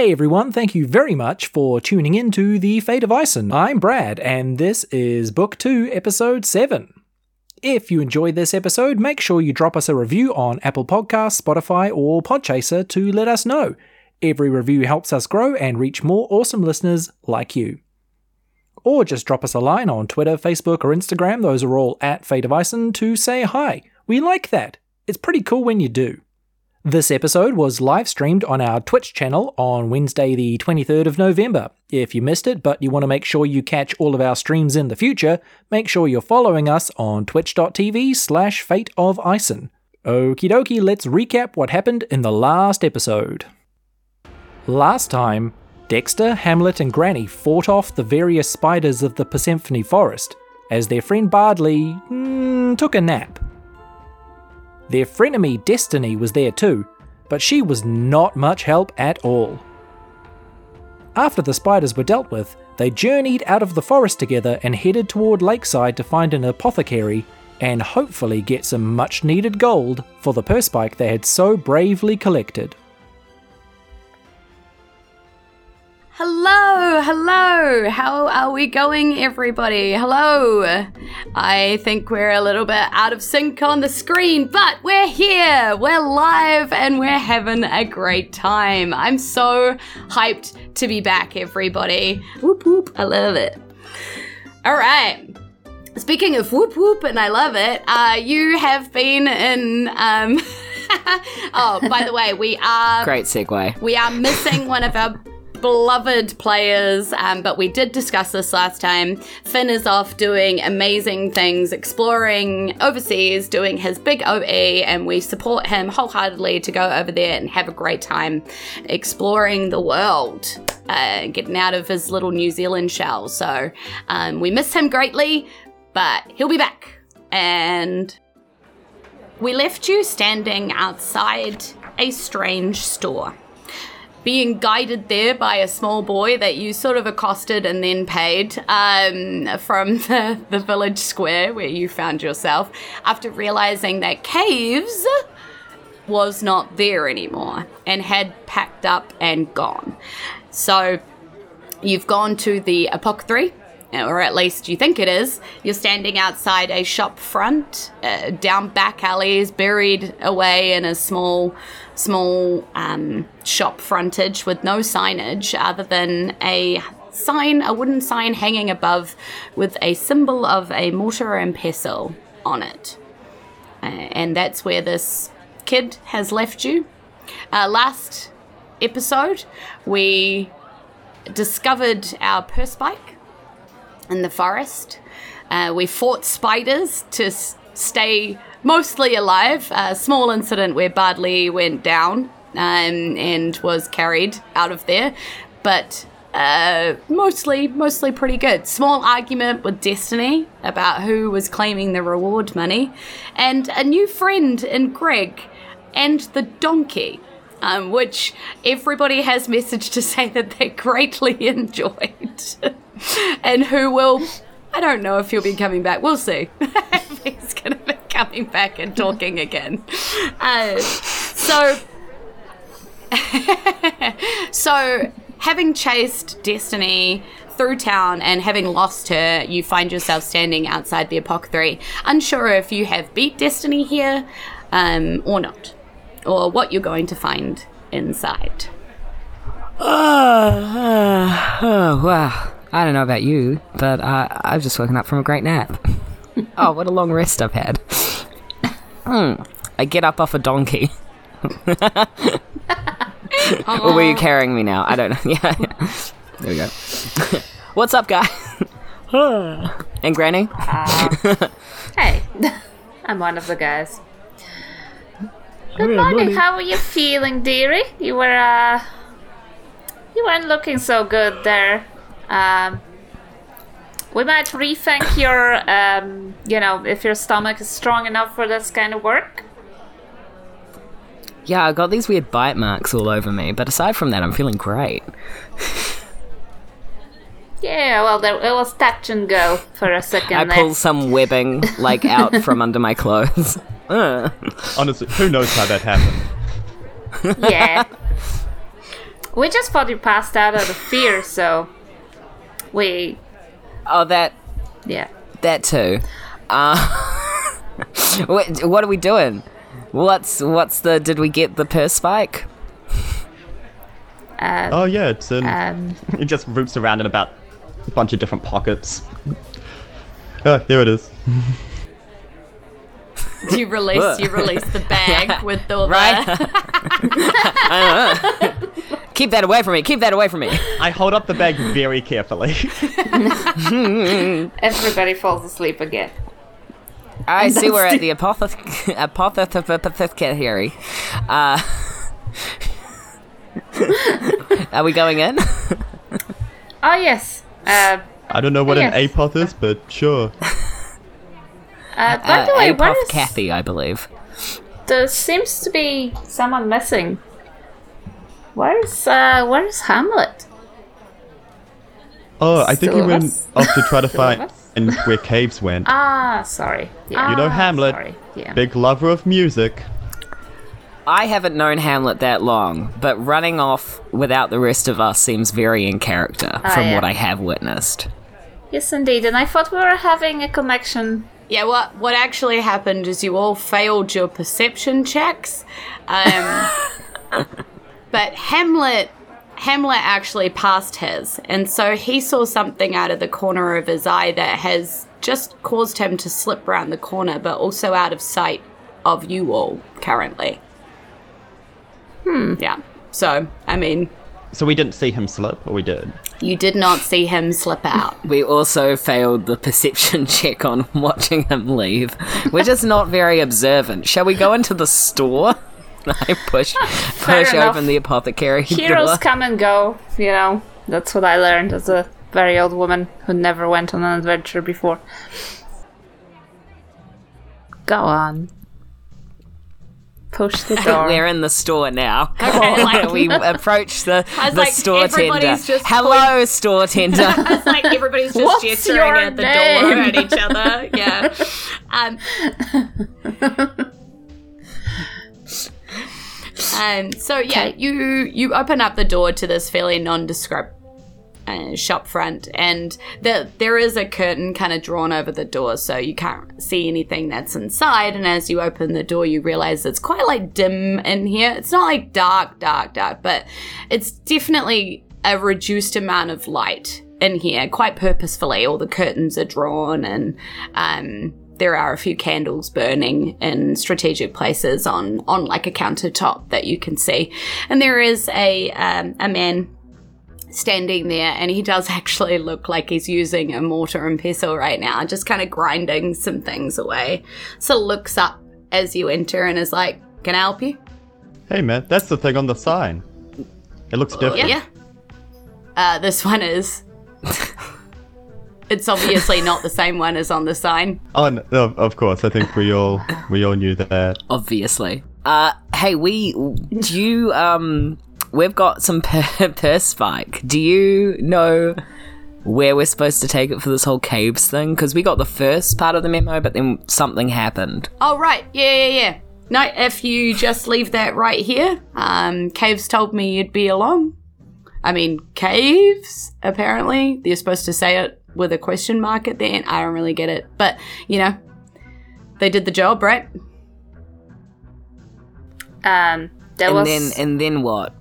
Hey everyone, thank you very much for tuning in to The Fate of Ison. I'm Brad, and this is Book 2, Episode 7. If you enjoyed this episode, make sure you drop us a review on Apple Podcasts, Spotify, or Podchaser to let us know. Every review helps us grow and reach more awesome listeners like you. Or just drop us a line on Twitter, Facebook, or Instagram, those are all at Fate of Ison, to say hi. We like that. It's pretty cool when you do. This episode was live streamed on our Twitch channel on Wednesday, the 23rd of November. If you missed it, but you want to make sure you catch all of our streams in the future, make sure you're following us on twitch.tv slash fate of Ison. Okie dokie, let's recap what happened in the last episode. Last time, Dexter, Hamlet, and Granny fought off the various spiders of the Persephone forest, as their friend Bardley mm, took a nap. Their frenemy Destiny was there too, but she was not much help at all. After the spiders were dealt with, they journeyed out of the forest together and headed toward Lakeside to find an apothecary and hopefully get some much needed gold for the perspike they had so bravely collected. Hello, hello. How are we going, everybody? Hello. I think we're a little bit out of sync on the screen, but we're here. We're live and we're having a great time. I'm so hyped to be back, everybody. Whoop whoop. I love it. All right. Speaking of whoop whoop, and I love it, uh, you have been in. Um, oh, by the way, we are. Great segue. We are missing one of our beloved players, um, but we did discuss this last time. Finn is off doing amazing things, exploring overseas, doing his big OE, and we support him wholeheartedly to go over there and have a great time exploring the world. Uh, getting out of his little New Zealand shell. So um, we miss him greatly, but he'll be back. And we left you standing outside a strange store being guided there by a small boy that you sort of accosted and then paid um, from the, the village square where you found yourself after realizing that caves was not there anymore and had packed up and gone. So you've gone to the apothecary or at least you think it is. You're standing outside a shop front, uh, down back alleys, buried away in a small, small um, shop frontage with no signage other than a sign, a wooden sign hanging above with a symbol of a mortar and pestle on it. Uh, and that's where this kid has left you. Uh, last episode, we discovered our perspike in the forest. Uh, we fought spiders to s- stay mostly alive. A small incident where Bardley went down um, and was carried out of there, but uh, mostly mostly pretty good. Small argument with Destiny about who was claiming the reward money, and a new friend in Greg, and the donkey. Um, which everybody has messaged to say that they greatly enjoyed. and who will I don't know if he'll be coming back. We'll see he's to be coming back and talking again. Uh, so, so having chased Destiny through town and having lost her, you find yourself standing outside the apothecary, unsure if you have beat Destiny here um, or not, or what you're going to find inside. Oh, oh, wow. I don't know about you, but uh, I've just woken up from a great nap. oh, what a long rest I've had. Hmm. I get up off a donkey. or were you carrying me now? I don't know. Yeah, yeah. There we go. What's up, guy? and Granny? Hey, I'm one of the guys. Good morning. How are you feeling, dearie? You were uh, you weren't looking so good there. Um, we might rethink your, um, you know, if your stomach is strong enough for this kind of work. Yeah, I got these weird bite marks all over me, but aside from that, I'm feeling great. Yeah, well, there, it was touch and go for a second I there. pull some webbing, like, out from under my clothes. Uh. Honestly, who knows how that happened? yeah. We just thought you passed out out of fear, so we Oh, that yeah. that too. Uh, what, what are we doing? What's what's the? Did we get the purse spike? Uh, Oh yeah, it's in. um, it just roots around in about a bunch of different pockets. Oh, here it is. You release you release the bag with all Right. the Keep that away from me. Keep that away from me. I hold up the bag very carefully. everybody falls asleep again. I see we're at the apothe- apothecary. Uh, are we going in? Oh yes. Uh, I don't know what an Yes. apoth is, but sure. uh, by Uh, the way, what Apoth is Kathy, I believe. there seems to be someone missing. Where's uh where's Hamlet? Oh, I think Still he of went us? off to try to Still of find us? and where caves went. Ah, sorry. Yeah. You know Ah, Hamlet. Sorry. Yeah. Big lover of music. I haven't known Hamlet that long, but running off without the rest of us seems very in character Ah, from yeah. what I have witnessed. Yes, indeed. And I thought we were having a connection. Yeah, what what actually happened is you all failed your perception checks. Um, but Hamlet Hamlet actually passed his, and so he saw something out of the corner of his eye that has just caused him to slip round the corner, but also out of sight of you all currently. Hmm. Yeah. So, I mean, So we didn't see him slip, or we did? you did not see him slip out. We also failed the perception check on watching him leave. We're just not very observant. Shall we go into the store? I push push enough. open the apothecary Heroes door. come and go, you know. That's what I learned as a very old woman who never went on an adventure before. Go on. Push the door. We're in the store now. Okay, like- we approach the, the like, store tender. everybody's just Hello, store tender. It's like everybody's just What's gesturing your at the name? door at each other. Yeah. Um, um, so yeah, Okay. you you open up the door to this fairly nondescript uh, shop front, and the, there is a curtain kind of drawn over the door, so you can't see anything that's inside. And as you open the door, you realize it's quite like dim in here. It's not like dark, dark, dark, but it's definitely a reduced amount of light in here, quite purposefully. All the curtains are drawn, and um, there are a few candles burning in strategic places on on like a countertop that you can see, and there is a um, a man standing there and he does actually look like he's using a mortar and pestle right now, just kind of grinding some things away. So looks up as you enter and is like, Can I help you? Hey man, that's the thing on the sign. It looks different. Yeah. Uh, this one is. it's obviously not the same one as on the sign. Oh, no, of- of course. I think we all we all knew that. Obviously. Uh, hey, we do you um, we've got some per, per spike. Do you know where we're supposed to take it for this whole caves thing? Because we got the first part of the memo, but then something happened. Oh, right. Yeah, yeah, yeah. No, if you just leave that right here, um, Caves told me you'd be along. I mean, Caves, apparently. they're supposed to say it with a question mark at the end. I don't really get it. But, you know, they did the job, right? Um, there And was then and then what?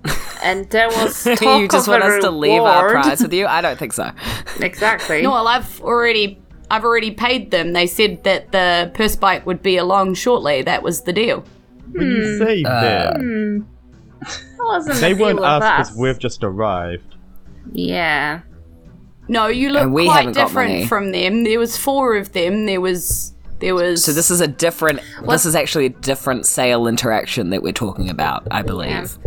and there was talk you just want a us to leave our prize with you? I don't think so. Exactly. No, well, I've already. I've already paid them. They said that the purse bike would be along shortly. That was the deal. When you hmm. say uh, that, hmm. That wasn't they weren't us because we've just arrived. Yeah. No, you look And we quite different from them. There was four of them. There was. There was. So this is a different. This is actually a different sale interaction that we're talking about. I believe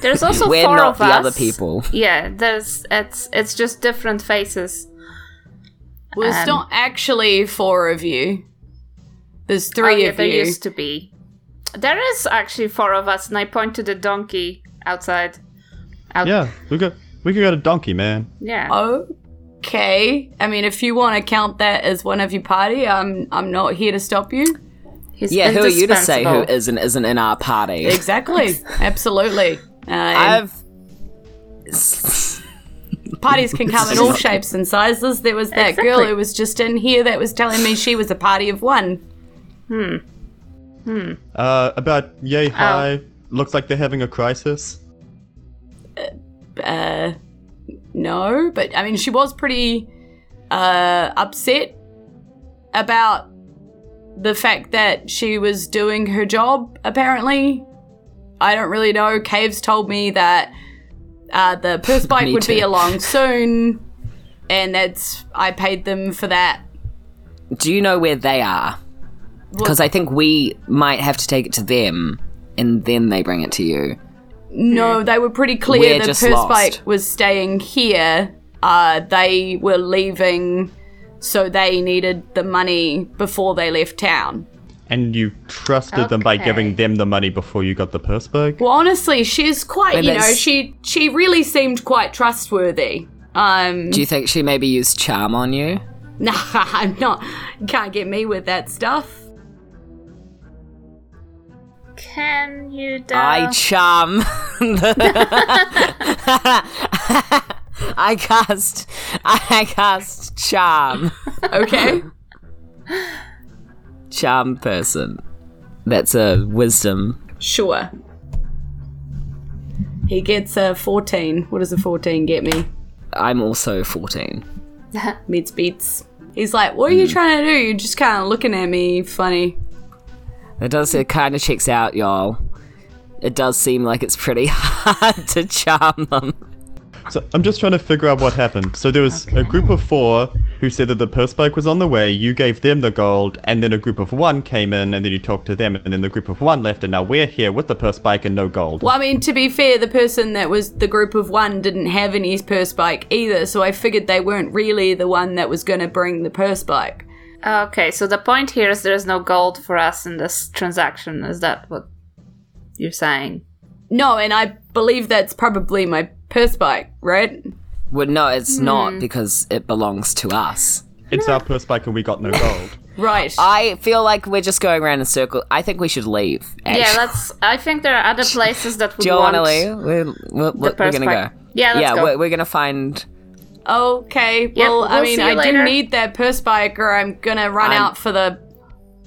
There's also we're four not of the us. other people. Yeah, there's it's it's just different faces. Well, it's Um, not actually four of you. There's Oh, three yeah, of there you. used to be. There is actually four of us, and I point to the donkey outside. Out- Yeah, we got we could get a donkey, man. Yeah. Oh. Okay. I mean, if you want to count that as one of your party, I'm I'm not here to stop you. He's Yeah, who are you to say who indispensable. isn't isn't in our party? Exactly. Absolutely. Uh, I've Parties can come in all shapes and sizes. There was that girl who was just in here that was telling me she was a party of one. Hmm. Hmm. Uh, about yay high. Looks like they're having a crisis. Uh, no, but I mean, she was pretty uh, upset about the fact that she was doing her job, apparently. I don't really know. Caves told me that uh, the purse bike would be along soon, and that's I paid them for that. Do you know where they are? Because I think we might have to take it to them, and then they bring it to you. No, they were pretty clear We're the just purse lost. was staying here. Uh, they were leaving, so they needed the money before they left town. And you trusted them by Okay. giving them the money before you got the purse bag? Well, honestly, she's quite, Well, you know, that's- she she really seemed quite trustworthy. Um, Do you think she maybe used charm on you? nah, I'm not. Can't get me with that stuff. Can you do? I charm. I cast. I cast charm. Okay. Charm person. That's a wisdom. sure. He gets a 14. What does a 14 get me? I'm also 14. Mids beats. He's like, what are you mm. trying to do? You're just kind of looking at me funny. It does. It kind of checks out, y'all. It does seem like it's pretty hard to charm them. So I'm just trying to figure out what happened. So there was a group of four who said that the purse bike was on the way, you gave them the gold, and then a group of one came in, and then you talked to them, and then the group of one left, and now we're here with the purse bike and no gold. Well, I mean, to be fair, the person that was the group of one didn't have any purse bike either, so I figured they weren't really the one that was going to bring the purse bike. Okay, so the point here is there's no gold for us in this transaction. Is that what you're saying? No, and I believe that's probably my purse bike, right? Well, no, it's hmm. not because it belongs to us. It's our purse bike and we got no gold. Right. I feel like we're just going around in circles. I think we should leave. Actually. Yeah, let's. I think there are other places that would Do you want. want to leave? We're, we're, we're purse gonna bike. go. Yeah, let's yeah, go. We're, we're gonna find. Okay, well, I we'll mean, I later. do need that purse bike or I'm going to run I'm- out for the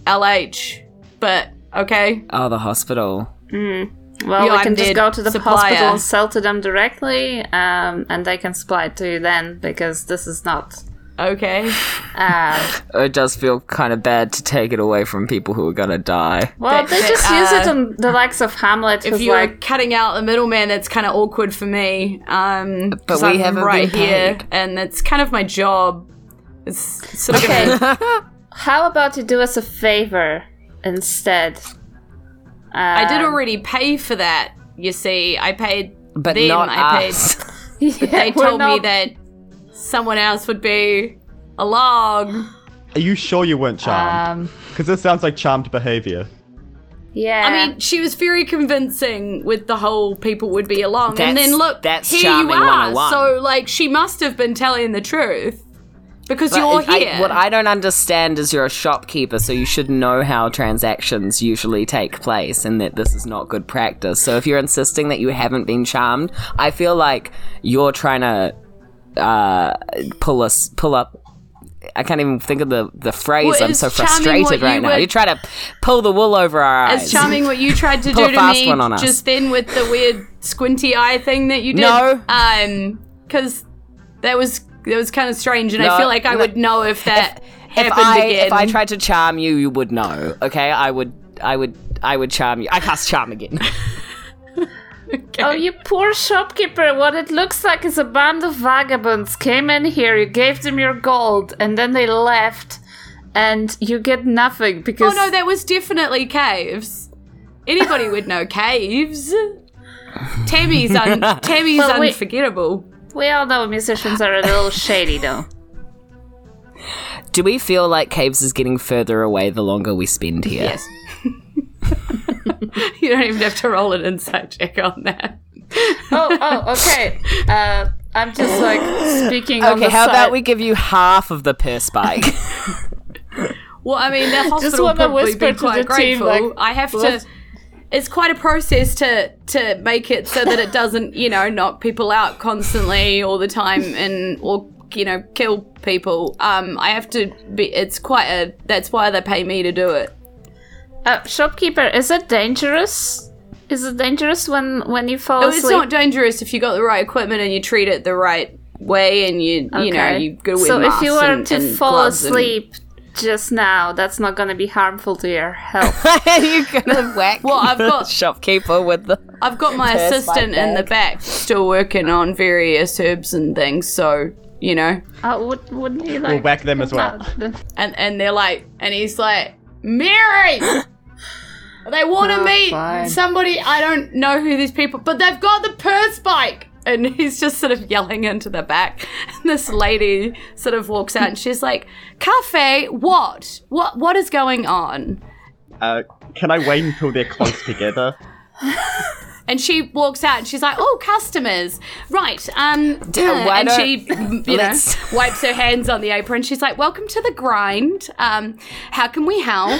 LH. But, okay. Oh, the hospital. Well, Yeah, we I'm can just go to the supplier. hospital and sell to them directly, um, and they can supply it to you then because this is not. Okay. Uh, It does feel kind of bad to take it away from people who are gonna die. well, That- they that, just use it uh, on the likes of Hamlet, If you're like, cutting out the middleman, that's kind of awkward for me. Um, But 'cause we I'm haven't right been here, paid. and that's kind of my job. It's sort of okay, gonna- how about you do us a favor instead? I did Um, already pay for that. You see, I paid But them. not I us. paid. They Yeah, we're told me not- that someone else would be along. Are you sure you weren't charmed? Um, Because this sounds like charmed behavior. yeah. I mean, she was very convincing with the whole people would be along, and then look, that's here charming you are. So, like, she must have been telling the truth because But you're I- here. what I don't understand is you're a shopkeeper, so you should know how transactions usually take place and that this is not good practice. So if you're insisting that you haven't been charmed, I feel like you're trying to uh, pull us pull up. I can't even think of the, the phrase. Well, I'm so frustrated right now. you try to pull the wool over our eyes. It's charming what you tried to do to me one on us. just then with the weird squinty eye thing that you did. No. Um, because that was that was kind of strange, and No, I feel like I no. would know if that if happened I again. if I tried to charm you, you would know. Okay, I would I would I would charm you. I cast charm again. Oh, you poor shopkeeper. What it looks like is a band of vagabonds came in here, you gave them your gold, and then they left, and you get nothing because. oh no, that was definitely caves. Anybody would know caves. Tammy's un- Tammy's Well, wait. unforgettable. We all know musicians are a little shady, though. Do we feel like Caves is getting further away the longer we spend here? Yes. you don't even have to roll an insight check on that. Oh, oh, okay. Uh, I'm just like speaking on Okay, the how side. about we give you half of the purse bike? Well, I mean, the hospital wanna probably whisper be to quite the team, grateful. like, I have to. it's quite a process to to make it so that it doesn't, you know, knock people out constantly all the time and or you know kill people. Um, I have to be. It's quite a. That's why they pay me to do it. Uh, shopkeeper, is it dangerous? Is it dangerous when when you fall Oh, asleep? it's not dangerous if you got the right equipment and you treat it the right way and you you know you go with it. so if you were and, to and fall gloves and- asleep just now, that's not going to be harmful to your health. You're gonna whack Well, I've the got- shopkeeper with the. I've got my assistant in the back still working on various herbs and things, so you know, uh, would, wouldn't he like? We'll whack them as well. And and they're like, and he's like, Mary. They want to Oh, meet fine. somebody. I don't know who these people, but they've got the purse bike. And he's just sort of yelling into the back. And this lady sort of walks out and she's like, Cafe, what? What what is going on? Uh, can I wait until they're close together? And she walks out and she's like, "Oh, customers, right?" Um, why and she, you know, wipes her hands on the apron. She's like, "Welcome to the grind. Um, how can we help?"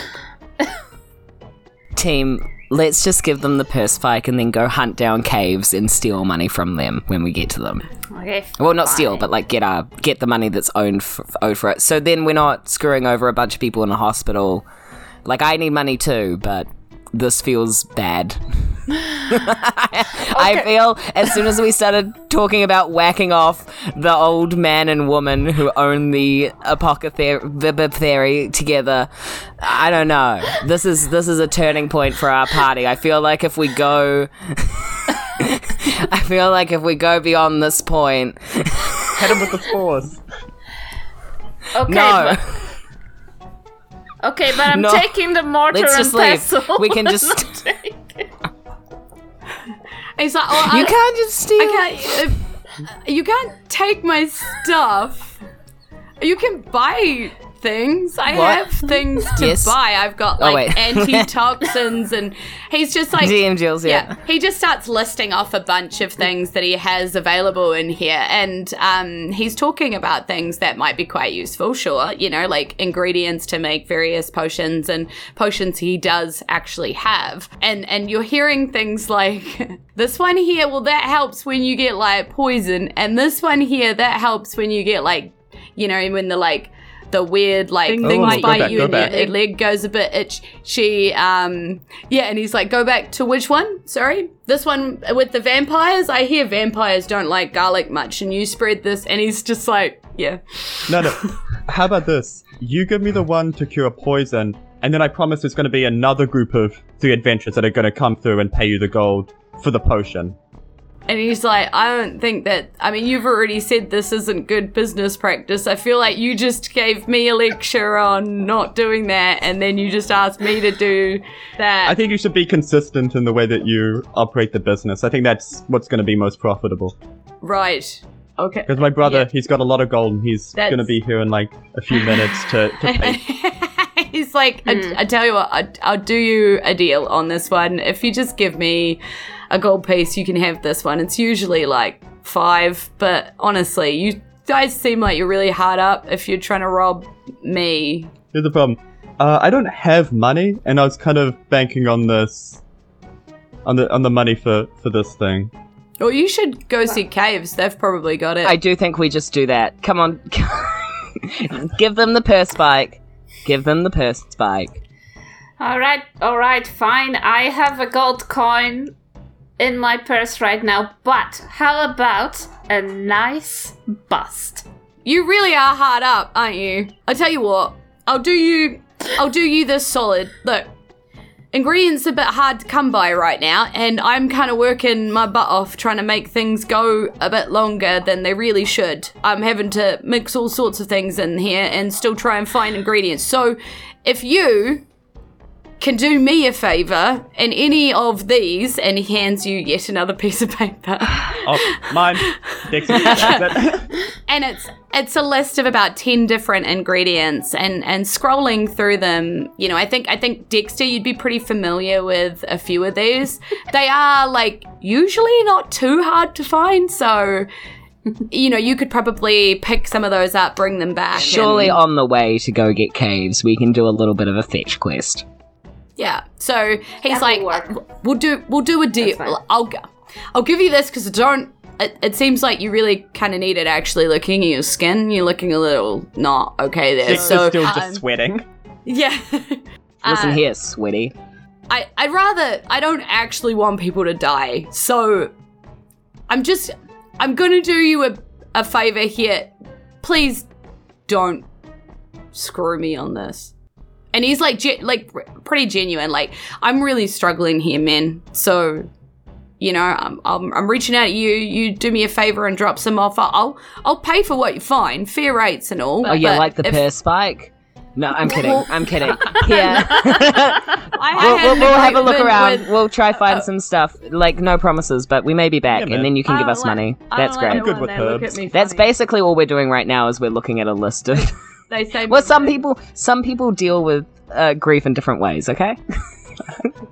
Team, let's just give them the purse spike and then go hunt down caves and steal money from them when we get to them. okay. Well, not steal, but like get our get the money that's owned f- owed for it. So then we're not screwing over a bunch of people in a hospital. Like I need money too, but this feels bad. I feel as soon as we started talking about whacking off the old man and woman who own the apothecary together, I don't know. This is this is a turning point for our party. I feel like if we go I feel like if we go beyond this point, Hit him with the force. Okay, no. but, okay, but I'm No. taking the mortar Let's and just leave. pestle. We can just he's like, "Oh, You I, can't just steal. I can't. Uh, you can't take my stuff. You can buy." Things I What? have things to Yes. buy. I've got Oh, like wait. antitoxins, and he's just like DM yeah. yeah, he just starts listing off a bunch of things that he has available in here, and um, he's talking about things that might be quite useful. Sure, you know, like ingredients to make various potions and potions he does actually have, and and you're hearing things like this one here. Well, that helps when you get like poison, and this one here that helps when you get like, you know, when the like. The weird like Oh, things go bite back, you go and your, back. your leg goes a bit itch. She, um, yeah, and he's like, go back to which one? Sorry, this one with the vampires. I hear vampires don't like garlic much, and you spread this, and he's just like, yeah, No, no. How about this? You give me the one to cure poison, and then I promise there's going to be another group of three adventurers that are going to come through and pay you the gold for the potion. And he's like, I don't think that. I mean, you've already said this isn't good business practice. I feel like you just gave me a lecture on not doing that, and then you just asked me to do that. I think you should be consistent in the way that you operate the business. I think that's what's going to be most profitable. right. Okay. Because my brother, Yeah. he's got a lot of gold, and he's going to be here in like a few minutes to, to pay. He's like, I, hmm. I tell you what, I, I'll do you a deal on this one. If you just give me a gold piece, you can have this one. It's usually like five, but honestly, you guys seem like you're really hard up if you're trying to rob me. Here's the problem. Uh, I don't have money, and I was kind of banking on this, on the on the money for for this thing. Or you should go see caves. They've probably got it. I do think we just do that. Come on. Give them the purse spike. Give them the purse spike. All right, all right, fine. I have a gold coin in my purse right now, but how about a nice bust? You really are hard up, aren't you? I tell you what, I'll do you I'll do you this solid. Look, ingredients are a bit hard to come by right now, and I'm kind of working my butt off trying to make things go a bit longer than they really should. I'm having to mix all sorts of things in here and still try and find ingredients. So, if you can do me a favor and any of these, and he hands you yet another piece of paper. Oh, mine. Dixie. That's it. and it's it's a list of about 10 different ingredients and and scrolling through them you know i think i think dexter you'd be pretty familiar with a few of these they are like usually not too hard to find so you know you could probably pick some of those up bring them back Surely and- on the way to go get caves, we can do a little bit of a fetch quest. Yeah. So he's That like, will work. "We'll do, we'll do a deal. I'll, g- I'll give you this because don't. It, it seems like you really kind of need it. Actually, looking at your skin, you're looking a little not okay there. Dix so is still um, just sweating. yeah. Listen Uh, here, sweaty. I, I'd rather I don't actually want people to die. So I'm just I'm gonna do you a, a favor here. Please don't screw me on this. And he's like ge- like pretty genuine. Like I'm really struggling here, man. So you know, I'm, I'm, I'm reaching out to you. You do me a favor and drop some off. I'll I'll pay for what you find, fair rates and all. Oh, yeah, like the if- pear spike? No, I'm kidding. I'm kidding. Yeah. I, I we'll, we'll, we'll have a look around. with- we'll try find uh, some stuff. Like no promises, but we may be back, Yeah, and then you can I give us like- money. I That's don't like great. it Good with herbs. That's basically all we're doing right now. Is we're looking at a list of. They say well, some people, some people deal with uh, grief in different ways. Okay.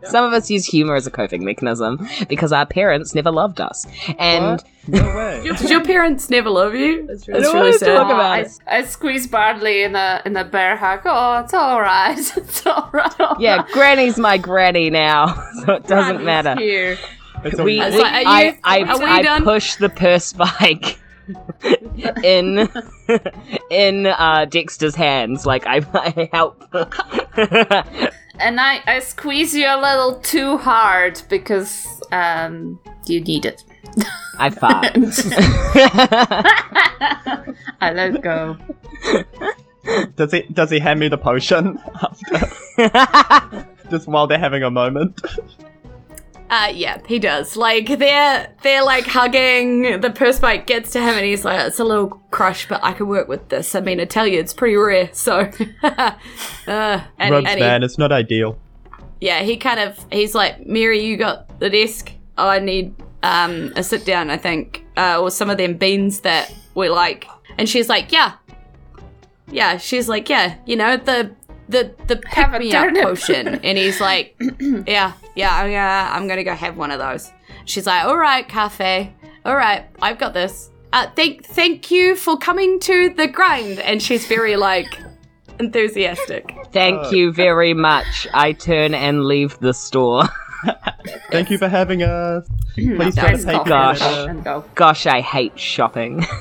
Some of us use humor as a coping mechanism because our parents never loved us, and What? No way. Did your parents never love you? That's really, don't really sad. talk about I, it. I squeeze Bardley in a in a bear hug. Oh, it's all right. It's all right. all yeah, right. Granny's my granny now, so it doesn't matter. Here. It's we, I was we- like, I, you- I, are we I push the purse spike in in uh, Dexter's hands. Like I, I help. And I, I squeeze you a little too hard because um you need it. I fart. I let go. Does he does he hand me the potion after? Just while they're having a moment. Uh, yeah, he does. Like they're they're like hugging. The perspike gets to him, and he's like, "It's a little crush, but I can work with this. I mean, I tell you, it's pretty rare." So, uh, and, Rubs, and he- man, it's not ideal. yeah, he kind of he's like, "Mary, you got the desk. Oh, I need um a sit down. I think, uh, or some of them beans that we like." And she's like, "Yeah, yeah." She's like, "Yeah, you know the." The the Have pick me up potion, and he's like, yeah, yeah, I'm gonna, I'm gonna go have one of those. She's like, all right, cafe, all right, I've got this. Uh, thank, thank you for coming to the grind, and she's very like enthusiastic. Thank you very much. I turn and leave the store. Thank you for having us. Please Nice don't take Gosh. it. And go. Gosh, I hate shopping.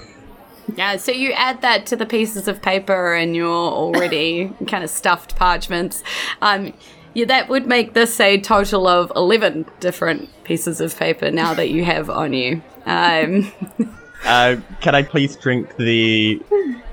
Yeah, so you add that to the pieces of paper and your already kind of stuffed parchments. Um, yeah, that would make this a total of eleven different pieces of paper now that you have on you. Um, Uh, can I please drink the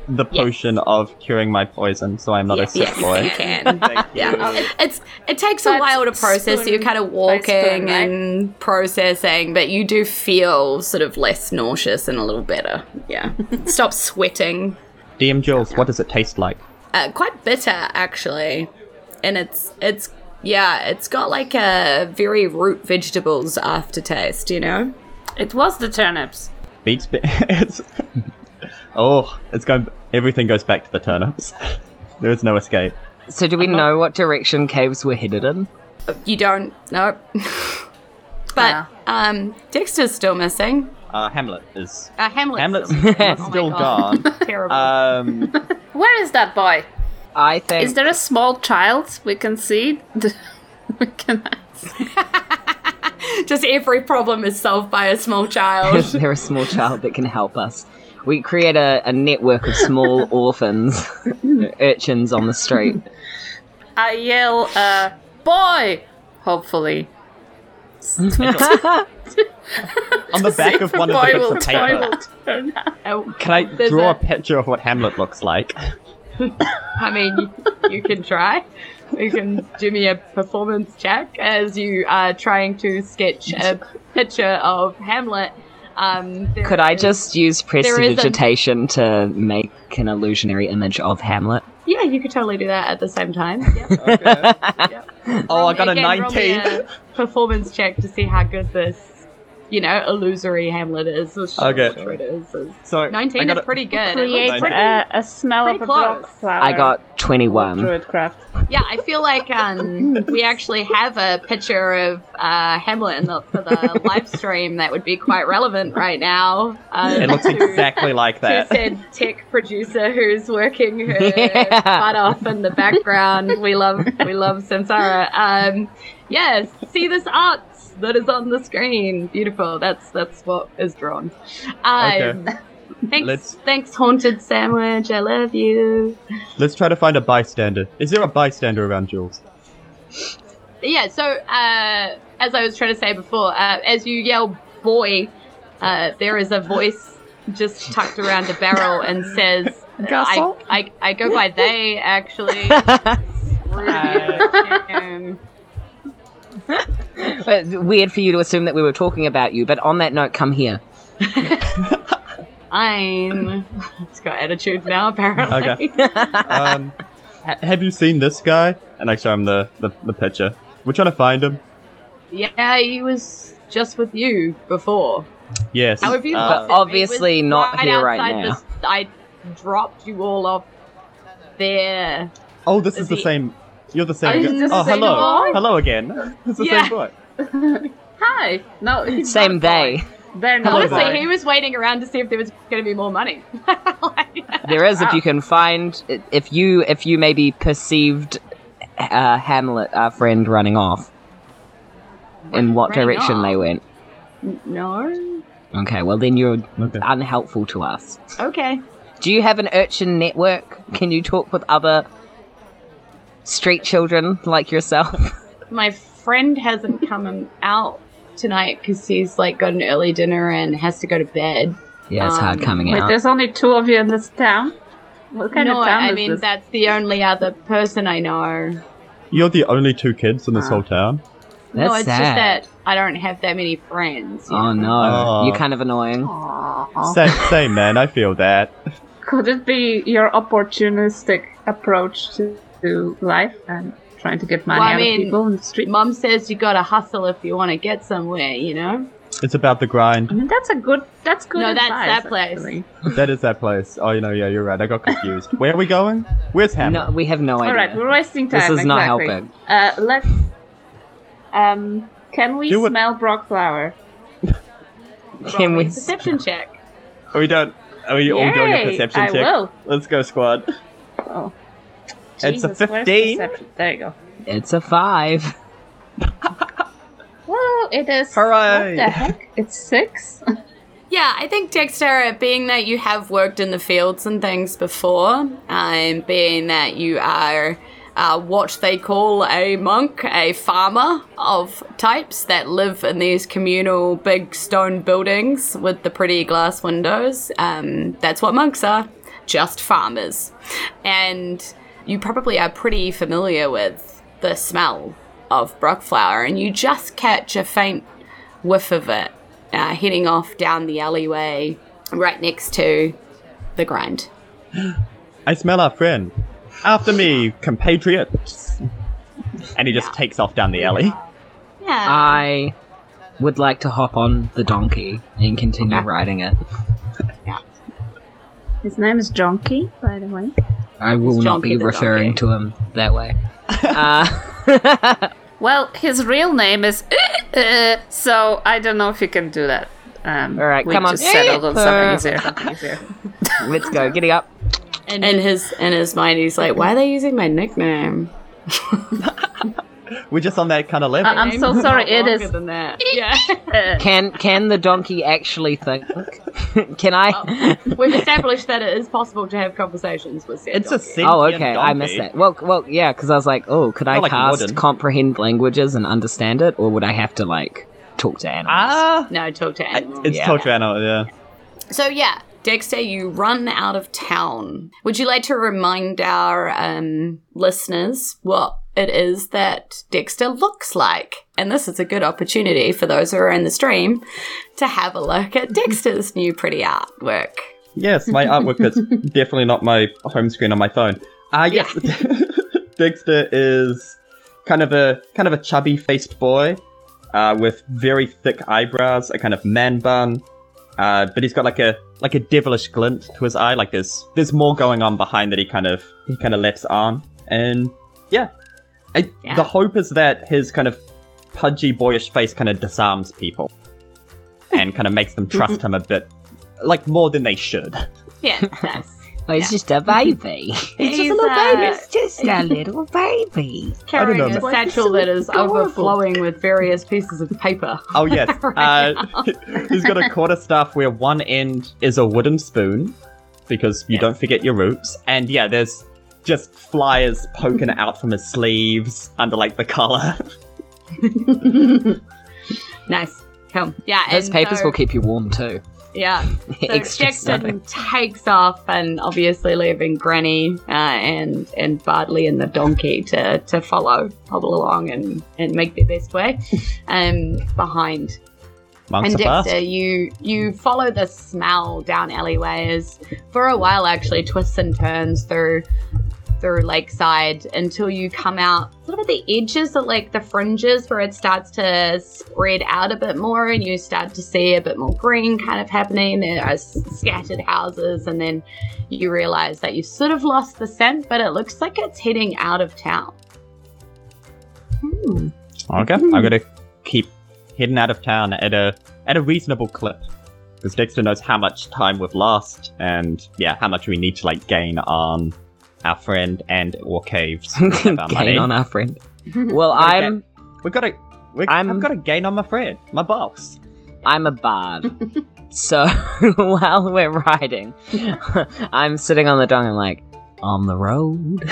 the potion of curing my poison so I'm not a sick yes, boy? you can. Thank you. Yeah, it's it takes a while to process. spoon You're kind of by walking spoon, right? and processing, but you do feel sort of less nauseous and a little better. Yeah, stop sweating. DM Jules, what does it taste like? Uh, quite bitter actually, and it's it's yeah, it's got like a very root vegetables aftertaste. You know. It was the turnips. Beats. Be- it's. Oh, it's going. Everything goes back to the turnips. there is no escape. So, do we know what direction caves were headed in? You don't know. but um, Dexter's still missing. Uh, Hamlet is. Uh, Hamlet's Hamlet's still. Oh still gone. Terrible. Um, Where is that boy? I think. Is there a small child we can see? we can Just every problem is solved by a small child. Is there a small child that can help us? We create a, a network of small orphans, urchins on the street. I yell, uh, boy! Hopefully. on the back of one of the Boy bits of paper, will turn out. Oh, can I There's draw a a- picture of what Hamlet looks like? I mean, you, you can try. You can do me a performance check as you are trying to sketch a picture of Hamlet. Um, there Could I is- just use There is a- prestidigitation to make an illusionary image of Hamlet? Yeah, you could totally do that at the same time. Yep. Oh, I got a Again, roll 19. a performance check to see how good this you know, illusory Hamlet is. Or Okay. Sure it is. is. So 19 is pretty good. Create a, a smell of pretty a block close. flower. I got 21. Druidcraft. Yeah, I feel like um, we actually have a picture of uh, Hamlet in the, for the live stream that would be quite relevant right now. Uh, It looks to- exactly like to that. said tech producer who's working her Yeah. butt off in the background. We love we love Samsara. Um, yes, see this art that is on the screen. Beautiful. That's that's what is drawn. Um, Thanks, Let's- thanks, haunted sandwich. I love you. Let's try to find a bystander. Is there a bystander around Jules? yeah so uh, as i was trying to say before uh, as you yell boy uh, there is a voice just tucked around a barrel and says I, I, I go by they actually But Weird for you to assume that we were talking about you, but on that note, come here. i'm it's got attitude now apparently Okay. Um, ha- have you seen this guy? And I show him the, the, the picture. We're trying to find him. yeah he was just with you before Yes. how have you Uh, But obviously It was not here right now. this- i dropped you all off there oh, this is, is the he- same. You're the same. you guy. oh, the same hello. boy? Hello again. It's the Yeah. same boy. Hi. No, Same not they. boy. They're not Hello Honestly, there. he was waiting around to see if there was going to be more money. There is, if you can find, if you, if you maybe perceived uh, Hamlet, our friend, running off. In what Running direction off? they went. no. Okay, well then you're Okay. unhelpful to us. Okay. Do you have an urchin network? Can you talk with other street children like yourself? My friend hasn't come out tonight because he's like got an early dinner and has to go to bed. yeah, it's hard Um, coming Wait, out. there's only two of you in this town? What kind no, of town I is mean this? that's the only other person I know. You're the only two kids in this Ah. whole town. That's no, it's sad. just that I don't have that many friends. you Oh know? no, Aw. you're kind of annoying. Aw. Same, same man. I feel that. Could it be your opportunistic approach to, to life and trying to get money Well, I out mean, of people in the street? Mum says you gotta hustle if you want to get somewhere, you know? It's about the grind. I grind. mean, that's a good. That's good. No, that's advice, that place. actually. That is that place. Oh, you know, yeah, you're right. I got confused. Where are we going? Where's Hamlet? No, we have no idea. All right, we're wasting time. This is not helping. Uh, let's. Um, can we Do it. smell Brock flower? Can we? Perception check. Are we done? Are we all doing a perception I check? will. Let's go, squad. Oh. It's a Jesus, 15. There you go. It's a five. Well, it is. Hooray. What the heck? It's six. Yeah, I think Dexter, being that you have worked in the fields and things before, and being that you are uh, what they call a monk, a farmer of types that live in these communal big stone buildings with the pretty glass windows, um, that's what monks are. Just farmers. And you probably are pretty familiar with the smell of brockflower, and you just catch a faint whiff of it uh, heading off down the alleyway right next to the grind. I smell our friend. After me, compatriots. And he just takes off down the alley. Yeah. I would like to hop on the donkey and continue riding it. Yeah. His name is Donkey, by the way. I will not be referring to him that way. Uh, Well, his real name is. uh, so I don't know if you can do that. Um, All right, we come on. just settled on Uh, something easier. something easier. let's go. Getting up. and in his in his mind, he's like, "Why are they using my nickname?" We're just on that kind of level. Uh, I'm so sorry. not It longer is. than that. Yeah. Uh, Can can the donkey actually think? can I? We've established that it is possible to have conversations with said it's a donkey. sentient Oh, okay. I missed that. Well, well, yeah, because I was like, oh, could I like cast modern. comprehend languages and understand it, or would I have to like talk to animals? Ah! No, talk to animals. It's Yeah. talk to animal, yeah. So yeah, Dexter, you run out of town. Would you like to remind our um, listeners what it is that Dexter looks like? And this is a good opportunity for those who are in the stream to have a look at Dexter's new pretty artwork. Yes, my artwork is definitely not my home screen on my phone. Ah, yes. Dexter is kind of a kind of a chubby faced boy. uh, with very thick eyebrows, a kind of man bun. Uh, but he's got like a like a devilish glint to his eye. Like there's there's more going on behind that he kind of he kind of lets on. And yeah, I, Yeah. the hope is that his kind of pudgy boyish face kind of disarms people and kind of makes them trust him a bit like more than they should. Yeah, nice. Oh, it's just a baby. He's just a little baby. It's just a little baby. Carrying know, a but- satchel that is adorable. overflowing with various pieces of paper. Oh yes, uh, he's got a quarter staff where one end is a wooden spoon because you don't forget your roots, and yeah, there's just flyers poking out from his sleeves under like the collar. Nice. Cool. Yeah, Those papers so- will keep you warm too. Yeah. So Extra Jackson stuffing. takes off and obviously leaving Granny uh, and and Bardley and the donkey to, to follow, hobble along and, and make their best way um, behind. Monks and. Dexter, you you follow the smell down alleyways for a while. Actually, twists and turns through through Lakeside until you come out sort of at the edges of like the fringes where it starts to spread out a bit more, and you start to see a bit more green kind of happening. There are scattered houses, and then you realize that you sort of lost the scent, but it looks like it's heading out of town. Hmm. Okay, I'm gonna keep heading out of town at a at a reasonable clip because Dexter knows how much time we've lost and yeah, how much we need to like gain on our friend and or caves. to have our money. Gain on our friend. Well, Okay. I'm We've got to. We, I'm- I've got to gain on my friend, my boss. I'm a bard. so while we're riding, I'm sitting on the donkey. I'm like, on the road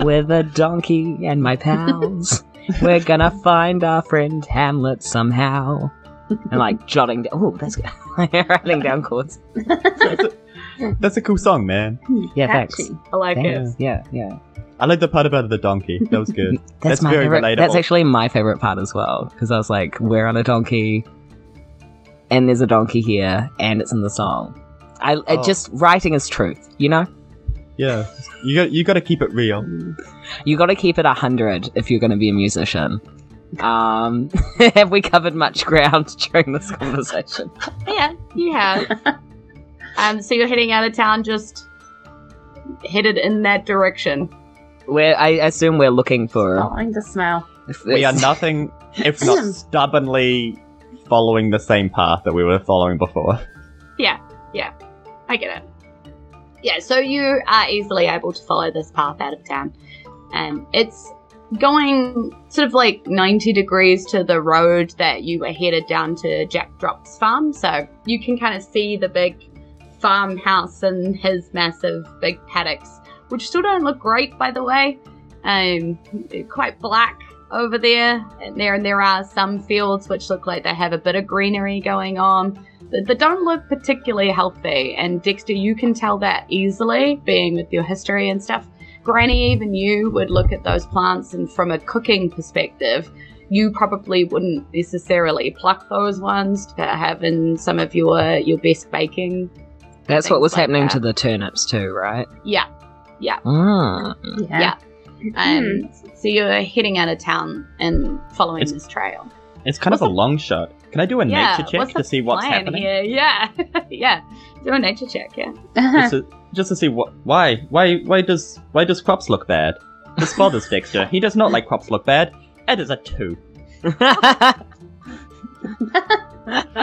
with a donkey and my pals. We're gonna find our friend Hamlet somehow. And like jotting down. Oh, that's good. writing down chords. That's a cool song, man. Yeah, thanks. Catchy. I like Thanks. it. Yeah, yeah. I like the part about the donkey. That was good. That's, That's my very favorite. relatable. That's actually my favorite part as well because I was like, we're on a donkey, and there's a donkey here, and it's in the song. I it Oh. just writing is truth, you know. Yeah, you got you got to keep it real. You got to keep it a hundred if you're going to be a musician. Um, have we covered much ground during this conversation? Yeah, you have. um, so you're heading out of town, just headed in that direction. We're, I assume we're looking for. Following the smell. if We are nothing if not stubbornly following the same path that we were following before. Yeah, yeah, I get it. Yeah, so you are easily able to follow this path out of town. And it's going sort of like 90 degrees to the road that you were headed down to Jack Drop's farm. So you can kind of see the big farmhouse and his massive big paddocks, which still don't look great, by the way. Um, quite black over there. And there, and there are some fields which look like they have a bit of greenery going on that that don't look particularly healthy. And Dexter, you can tell that easily, being with your history and stuff. Granny, even you would look at those plants, and from a cooking perspective, you probably wouldn't necessarily pluck those ones to have in some of your your best baking. That's what was like happening that. to the turnips too, right? Yeah. Mm. Yeah. Um, so you're heading out of town and following It's- this trail. It's kind What's of a long shot. Can I do a yeah. nature check to see what's happening? Here? Yeah. yeah. Do a nature check. Yeah. Just to, just to see what why why why does why does crops look bad? This bothers Dexter. He does not like crops look bad. It is a two.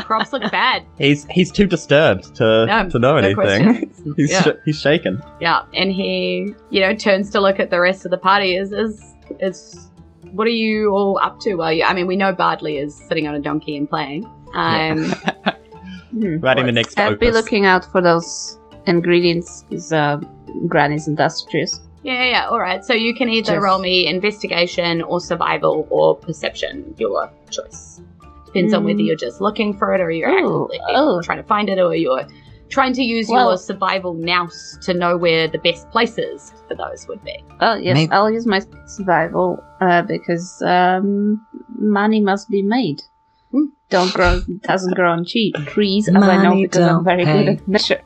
Crops look bad. He's he's too disturbed to No, to know no anything. he's Yeah. sh- he's shaken. Yeah, and he, you know, turns to look at the rest of the party. Is is is what are you all up to? Well, you, I mean, we know Bardley is sitting on a donkey and playing. Um, Hmm. Writing the next I'll be looking out for those ingredients. Is uh, Granny's industrious. yeah, yeah, yeah. All right. So you can either Yes. roll me investigation or survival or perception. Your choice. Depends on whether Mm. you're just looking for it or you're Ooh, actively oh. trying to find it or you're trying to use your survival nous to know where the best places for those would be. Oh yes, Maybe- I'll use my survival uh, because um, money must be made. Hmm. Don't grow doesn't grow on cheap trees, as I know because I'm very pay. good at measure.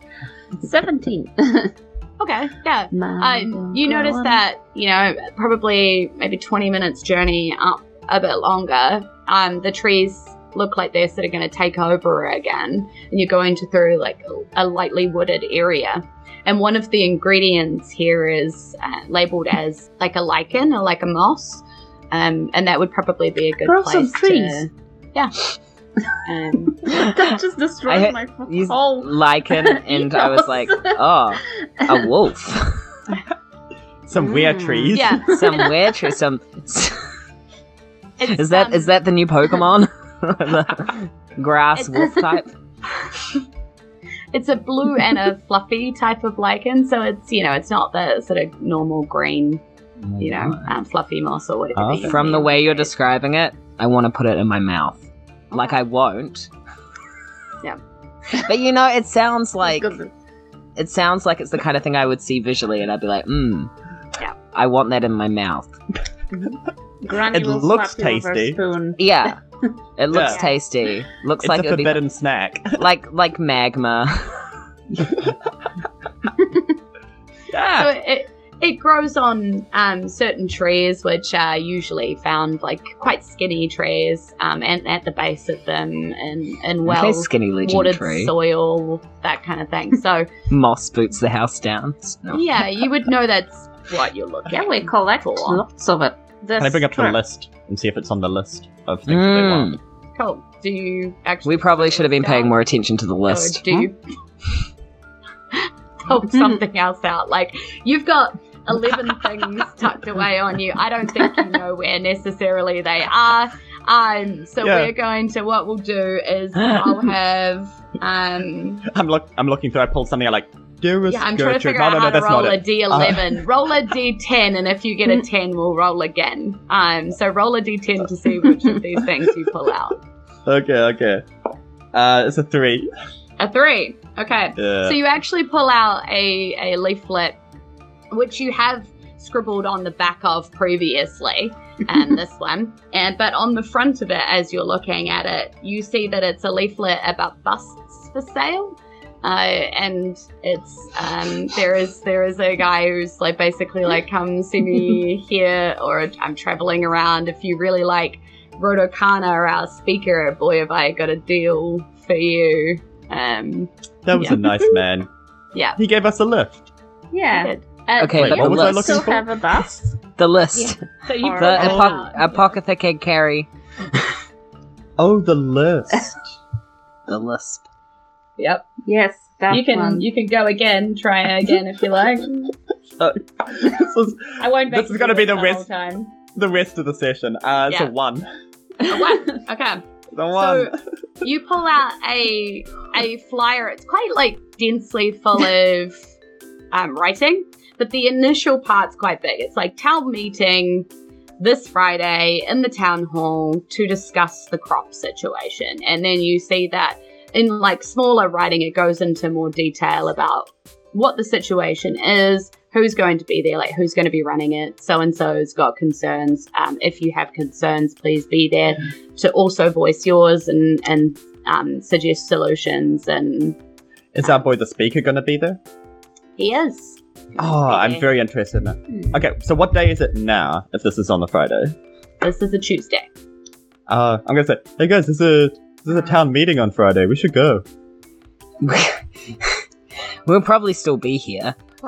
Seventeen. Okay. Yeah. Money Uh, you notice that you know probably maybe 20 minutes journey up a bit longer um, the trees look like they're sort of going to take over again, and you're going to through like a, a lightly wooded area. And one of the ingredients here is uh, labeled as like a lichen or like a moss, um, and that would probably be a good Grow place some trees. to. Yeah. Um, that just destroyed I- my you- whole. Lichen, and I was like, oh, a wolf. Some weird Mm, trees. yeah. some weird trees. Some It's, is that um, is that the new Pokemon? the grass wolf type. It's a blue and a fluffy type of lichen, so it's you know it's not the sort of normal green, you know, um, fluffy moss or whatever. Oh, From the way you're describing it, I want to put it in my mouth. Like I won't. Yeah. But you know, it sounds like it sounds like it's the kind of thing I would see visually, and I'd be like, hmm. Yeah. I want that in my mouth. Granny It looks slap you with her tasty. spoon. Yeah. It looks Yeah. tasty. Looks It's like a it would be forbidden snack. like like magma. yeah. So it it grows on um, certain trees, which are usually found like quite skinny trees, um, and at the base of them, and and Okay, well skinny watered tree. soil, that kind of thing. So Moss boots the house down. No. yeah, you would know that's what you're looking. Yeah, we collect for. lots of it. Can I bring up the That's list and see if it's on the list of things that they Mm. want? Cool. Do you actually? We probably should have been paying more attention to the Or list. do you pull something else out? Like you've got eleven things tucked away on you. I don't think you know where necessarily they are. Um, so Yeah. we're going to what we'll do is I'll have um I'm look. I'm looking through. I pulled something out like dearest yeah I'm trying to figure No, out no, no, how to roll a it. d11. roll a d10, and if you get a ten, we'll roll again. Um, so roll a d10 to see which of these things you pull out. Okay, okay. Uh, it's a three. A three. Okay. Yeah. So you actually pull out a, a leaflet, which you have scribbled on the back of previously, and this one. And but on the front of it, as you're looking at it, you see that it's a leaflet about busts for sale. Uh, and it's um, there is there is a guy who's like basically like come see me here or I'm traveling around if you really like Rotokana or our speaker boy have I got a deal for you um that was yeah. a nice man. yeah He gave us a lift. Yeah. Uh, Okay, so but what was I looking Still for? have a bust. The list. so you The pull apoc- out- carry. Oh, the list. The lisp. Yep. Yes, that you can one. you can go again, try again if you like. this was I won't. This is gonna be it the rest- time. the rest of the session. Uh, it's Yeah. a one. Oh, wow. Okay. The one. you pull out a a flyer. It's quite like densely full of um, writing, but the initial part's quite big. It's like town meeting this Friday in the town hall to discuss the crop situation, and then you see that in like smaller writing, it goes into more detail about what the situation is. Who's going to be there? Like, who's going to be running it? So and so's got concerns. Um, if you have concerns, please be there to also voice yours and and um, suggest solutions. And Is our boy the speaker gonna be there? he is. Oh, I'm very interested in it. Okay, so what day is it now? If this is on the Friday, This is a Tuesday. uh, I'm gonna say, hey guys, this is a this is a town meeting on Friday. We should go. we'll probably still be here.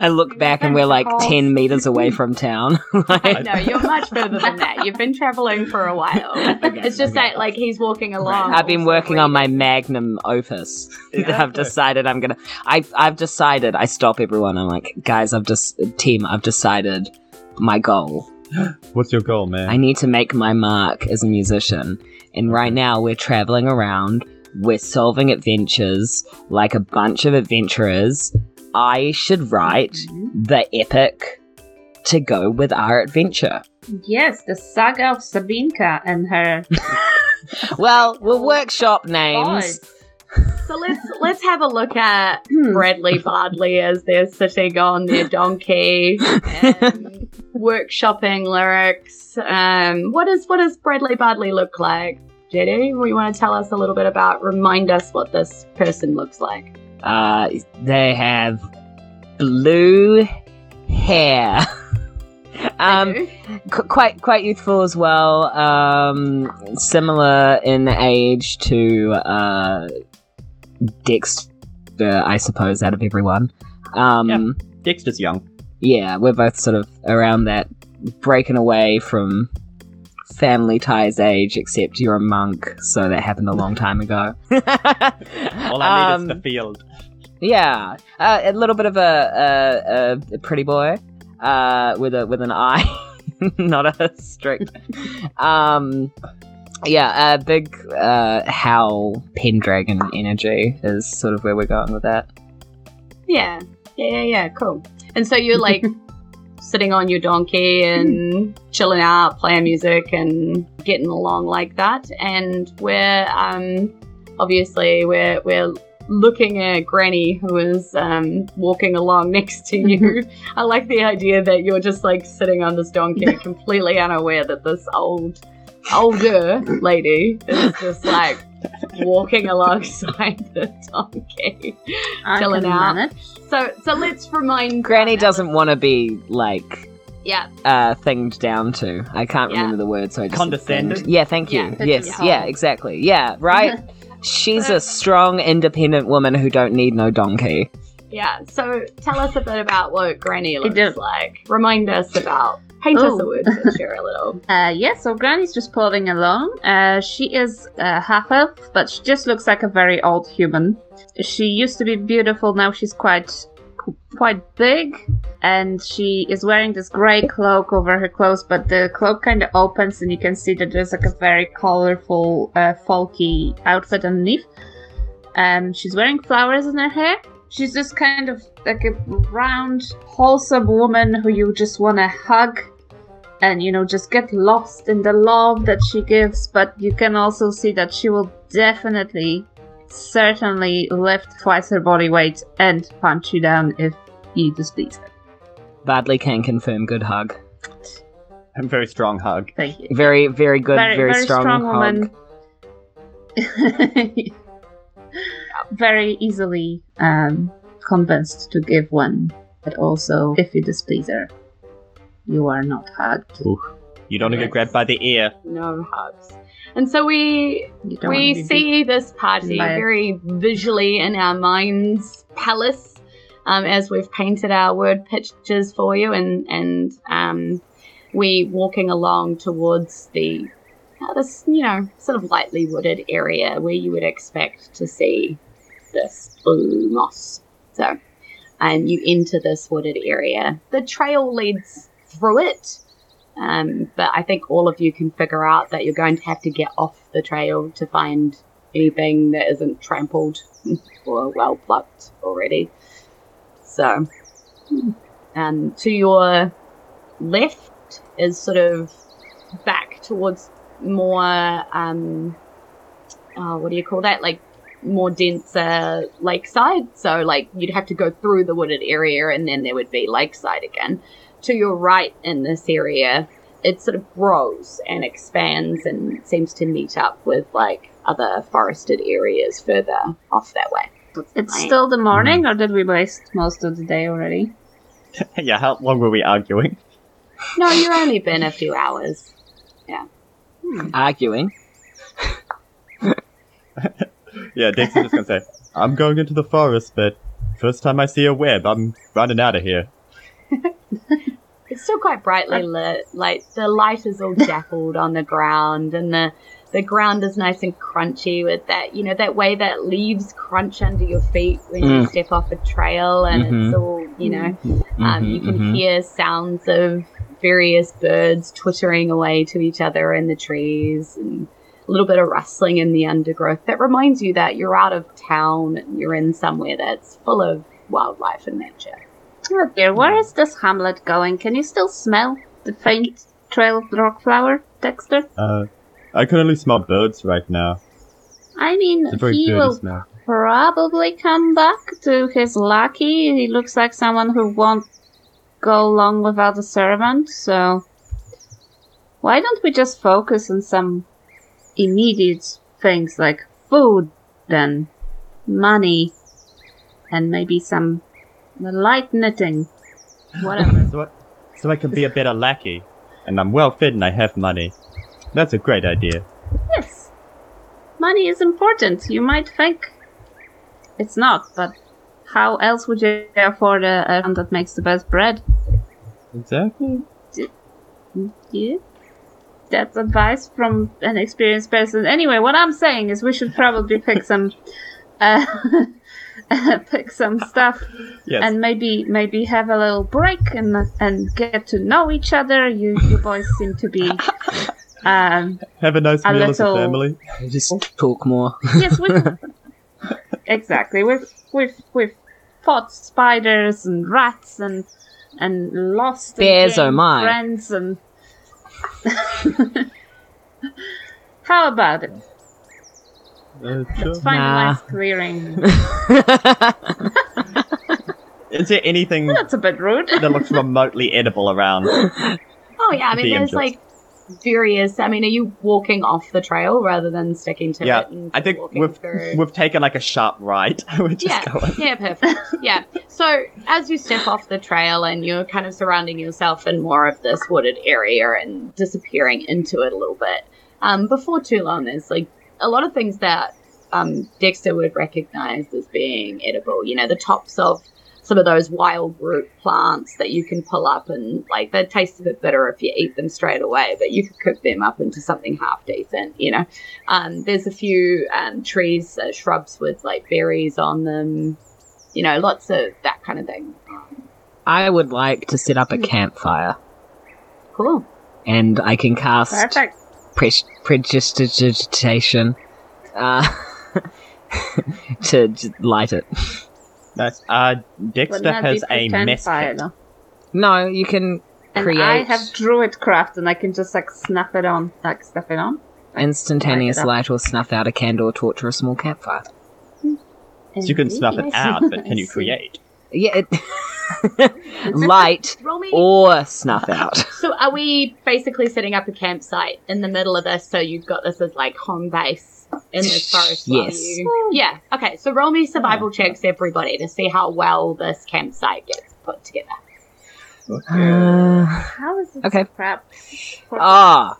I look back and we're like 10 meters away from town. I know you're much further than that. You've been traveling for a while. It's just that like he's walking along. I've been working on my magnum opus. Yeah. I've decided I'm gonna. I I've decided. I stop everyone. I'm like, guys, I've just team. I've decided my goal. What's your goal, man? I need to make my mark as a musician. And right now we're traveling around. We're solving adventures like a bunch of adventurers. I should write the epic to go with our adventure. Yes, the saga of Sabinka and her Well, we'll workshop names. boys. So let's let's have a look at Hmm. Bradley Bardley as they're sitting on their donkey, and workshopping lyrics. Um, what does what does Bradley Bardley look like? Jetty, we want to tell us a little bit about, remind us what this person looks like. Uh, they have blue hair Um, do. qu- quite quite youthful as well. Um, similar in age to uh, Dexter, I suppose, out of everyone. Um, Dexter's young. Yeah, we're both sort of around that breaking away from family ties age, except you're a monk, so that happened a long time ago. All I need Um, is the field. Yeah, uh, a little bit of a, a, a pretty boy uh, with a with an eye, not a strict. Um, yeah, a big uh, Howl Pendragon energy is sort of where we're going with that. Yeah, yeah, yeah, yeah. Cool. And so you're like sitting on your donkey and chilling out, playing music, and getting along like that. And we're um, obviously we're we're looking at Granny, who is um, walking along next to you. I like the idea that you're just like sitting on this donkey, completely unaware that this old older lady is just like walking alongside the donkey. I Chilling out. manage. So so let's remind Granny doesn't want to be like Yeah, uh, thinged down to. I can't Yeah. remember the word, so I just Condescended? Yeah, thank you. Yeah, yes, yeah, exactly. Yeah, right. She's a strong, independent woman who don't need no donkey. yeah. So tell us a bit about what Granny looks like. Remind us about. Paint us Oh. a word picture a little. Uh, yeah, so Granny's just plodding along. Uh, she is uh, half elf, but she just looks like a very old human. She used to be beautiful, now she's quite quite big, and she is wearing this grey cloak over her clothes. But the cloak kind of opens, and you can see that there's like a very colorful, uh, folky outfit underneath. Um, she's wearing flowers in her hair. She's just kind of like a round, wholesome woman who you just want to hug and you know just get lost in the love that she gives but you can also see that she will definitely certainly lift twice her body weight and punch you down if you displease her Bardley can confirm good hug. A very strong hug. thank you Very, very good, very, strong, hug. woman very easily um, convinced to give one but also if you displease her you are not hugged You don't want to get grabbed by the ear. No hugs. And so we you don't wanna we see this party by- very visually in our minds palace um, as we've painted our word pictures for you and and um, we walking along towards the uh, this you know sort of lightly wooded area where you would expect to see this blue moss so and you enter this wooded area the trail leads through it um, but I think all of you can figure out that you're going to have to get off the trail to find anything that isn't trampled or well plucked already. So, um, to your left is sort of back towards more, um, oh, what do you call that? Like more denser lakeside. So, like, you'd have to go through the wooded area and then there would be lakeside again to your right in this area, it sort of grows and expands and seems to meet up with like other forested areas further off that way. it's still the morning mm-hmm. or did we waste most of the day already yeah, how long were we arguing? No, you've only been a few hours. Yeah. Hmm. Arguing. Yeah, Dexter's just gonna say, I'm going into the forest, but first time I see a web, I'm running out of here. It's still quite brightly lit. Like the light is all dappled on the ground, and the the ground is nice and crunchy with that, you know, that way that leaves crunch under your feet when you Mm. step off a trail, and Mhm. it's all, you know, Um, Mhm, you can mhm. hear sounds of various birds twittering away to each other in the trees and a little bit of rustling in the undergrowth. That reminds you that you're out of town and you're in somewhere that's full of wildlife and nature. Oh dear where is this hamlet going can you still smell the faint trail of rock flower dexter Uh, I can only smell birds right now. i mean It's a very he will smell. probably come back to his lucky. He looks like someone who won't go long without a servant, so why don't we just focus on some immediate things like food and money and maybe some light knitting. Whatever. So what, so I can be a better lackey. And I'm well fed and I have money. That's a great idea. Yes. Money is important. You might think it's not, but how else would you afford a, a that makes the best bread? Exactly. Yeah. That's advice from an experienced person. Anyway, what I'm saying is we should probably pick some uh, pick some stuff Yes. and maybe maybe have a little break and and get to know each other. You you boys seem to be um have a nice a meal as a family. Just talk more. yes we exactly we've we've we've fought spiders and rats and and lost and Bears, oh gained my. friends and how about it sure. Let's find Nah. a nice clearing Is there anything that's a bit rude that looks remotely edible around? Oh yeah, I mean, The there's engines. like various. I mean, are you walking off the trail rather than sticking to Yeah, it? And I think walking we've through? we've taken like a sharp right. We're just yeah, going. yeah, perfect. Yeah. So as you step off the trail and you're kind of surrounding yourself in more of this wooded area and disappearing into it a little bit, um, before too long, there's like a lot of things that um, Dexter would recognize as being edible. You know, the tops of some of those wild root plants that you can pull up and like they taste a bit bitter if you eat them straight away, but you could cook them up into something half decent. You know, um, there's a few um, trees, uh, shrubs with like berries on them. You know, lots of that kind of thing. I would like to set up a campfire, Cool. and I can cast perfect pre- prestidigitation uh, to j- light it. That's uh Wouldn't Dexter that be has a pretend mess fire, kit. though? No, you can and create I have druid craft and I can just like snuff it on like stuff it on instantaneous light it up. light or snuff out a candle or torch or a small campfire. So you can snuff it out, but can you create? Yeah, it light or snuff out. So are we basically setting up a campsite in the middle of this so you've got this as like home base in this forest? Yes. you- Yeah. Okay. So roll me survival checks, everybody, to see how well this campsite gets put together. Uh, how is this Okay. crap ah,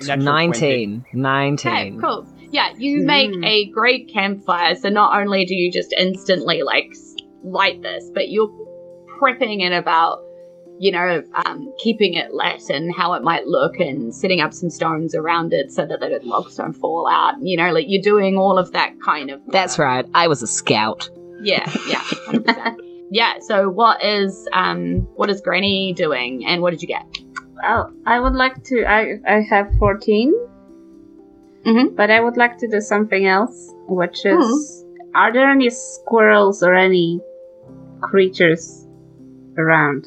Natural 19. 19. Okay, cool. Yeah, you make Mm. a great campfire. So not only do you just instantly like s- light this, but you're prepping it about, you know, um, keeping it lit and how it might look, and setting up some stones around it so that the logs don't fall out. You know, like you're doing all of that kind of. That's right. I was a scout. Yeah, yeah, 100%. yeah. So what is um what is Granny doing, and what did you get? Well, I would like to. I I have 14 Mhm. but I would like to do something else, which is: Mm-hmm. Are there any squirrels or any creatures around?